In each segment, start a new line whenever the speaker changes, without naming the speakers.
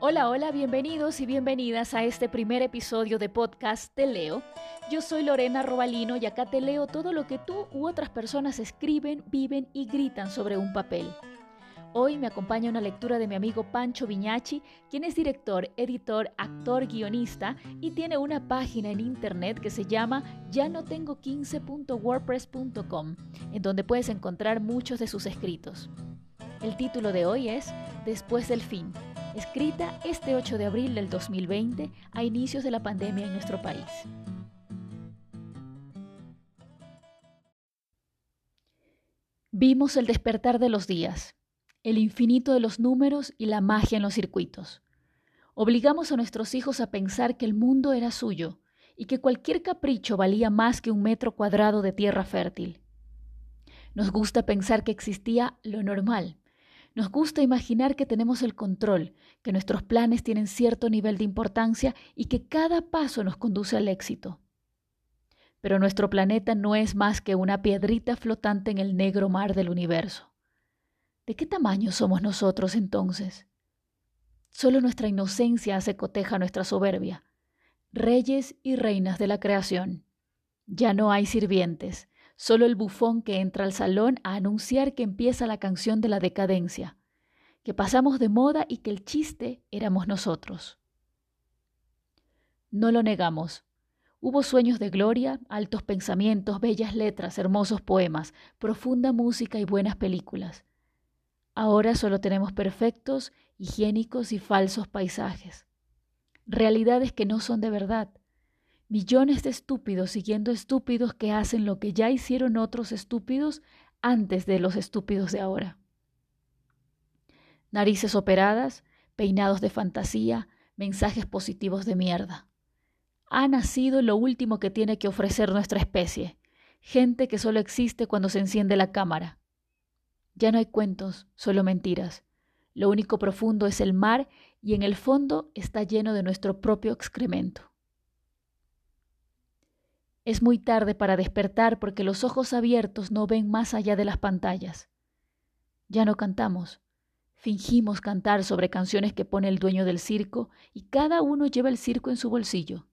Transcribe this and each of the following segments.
Hola, hola, bienvenidos y bienvenidas a este primer episodio de podcast Te Leo. Yo soy Lorena Robalino y acá te leo todo lo que tú u otras personas escriben, viven y gritan sobre un papel. Hoy me acompaña una lectura de mi amigo Pancho Viñachi, quien es director, editor, actor, guionista y tiene una página en internet que se llama ya no tengo 15.wordpress.com, en donde puedes encontrar muchos de sus escritos. El título de hoy es Después del fin escrita este 8 de abril del 2020 a inicios de la pandemia en nuestro país. Vimos el despertar de los días, el infinito de los números y la magia en los circuitos. Obligamos a nuestros hijos a pensar que el mundo era suyo y que cualquier capricho valía más que un metro cuadrado de tierra fértil. Nos gusta pensar que existía lo normal, nos gusta imaginar que tenemos el control, que nuestros planes tienen cierto nivel de importancia y que cada paso nos conduce al éxito. Pero nuestro planeta no es más que una piedrita flotante en el negro mar del universo. ¿De qué tamaño somos nosotros entonces? Solo nuestra inocencia hace coteja nuestra soberbia. Reyes y reinas de la creación. Ya no hay sirvientes, solo el bufón que entra al salón a anunciar que empieza la canción de la decadencia, que pasamos de moda y que el chiste éramos nosotros. No lo negamos. Hubo sueños de gloria, altos pensamientos, bellas letras, hermosos poemas, profunda música y buenas películas. Ahora solo tenemos perfectos, higiénicos y falsos paisajes. Realidades que no son de verdad, millones de estúpidos siguiendo estúpidos que hacen lo que ya hicieron otros estúpidos antes de los estúpidos de ahora. Narices operadas, peinados de fantasía, mensajes positivos de mierda. Ha nacido lo último que tiene que ofrecer nuestra especie, gente que solo existe cuando se enciende la cámara. Ya no hay cuentos, solo mentiras. Lo único profundo es el mar y en el fondo está lleno de nuestro propio excremento. Es muy tarde para despertar porque los ojos abiertos no ven más allá de las pantallas. Ya no cantamos. Fingimos cantar sobre canciones que pone el dueño del circo y cada uno lleva el circo en su bolsillo.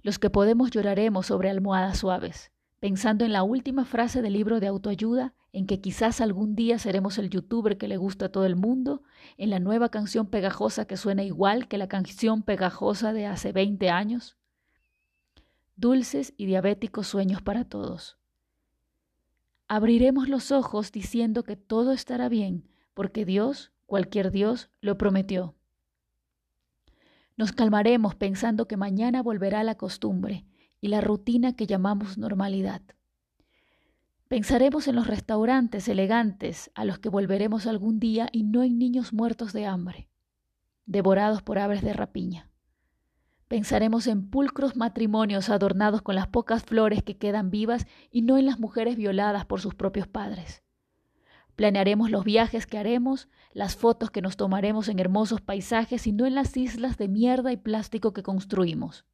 Los que podemos lloraremos sobre almohadas suaves, pensando en la última frase del libro de autoayuda, en que quizás algún día seremos el youtuber que le gusta a todo el mundo, en la nueva canción pegajosa que suena igual que la canción pegajosa de hace 20 años dulces y diabéticos sueños para todos. Abriremos los ojos diciendo que todo estará bien, porque Dios, cualquier Dios, lo prometió. Nos calmaremos pensando que mañana volverá la costumbre y la rutina que llamamos normalidad. Pensaremos en los restaurantes elegantes a los que volveremos algún día y no en niños muertos de hambre, devorados por aves de rapiña. Pensaremos en pulcros matrimonios adornados con las pocas flores que quedan vivas y no en las mujeres violadas por sus propios padres. Planearemos los viajes que haremos, las fotos que nos tomaremos en hermosos paisajes y no en las islas de mierda y plástico que construimos.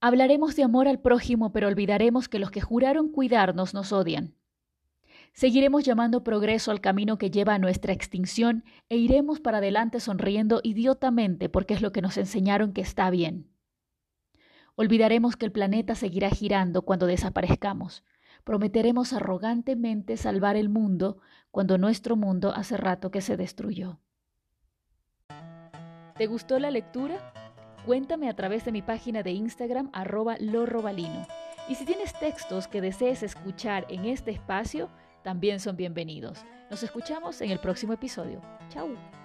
Hablaremos de amor al prójimo, pero olvidaremos que los que juraron cuidarnos nos odian. Seguiremos llamando progreso al camino que lleva a nuestra extinción e iremos para adelante sonriendo idiotamente porque es lo que nos enseñaron que está bien. Olvidaremos que el planeta seguirá girando cuando desaparezcamos. Prometeremos arrogantemente salvar el mundo cuando nuestro mundo hace rato que se destruyó. ¿Te gustó la lectura? Cuéntame a través de mi página de Instagram arroba lorrobalino. Y si tienes textos que desees escuchar en este espacio, también son bienvenidos. Nos escuchamos en el próximo episodio. Chao.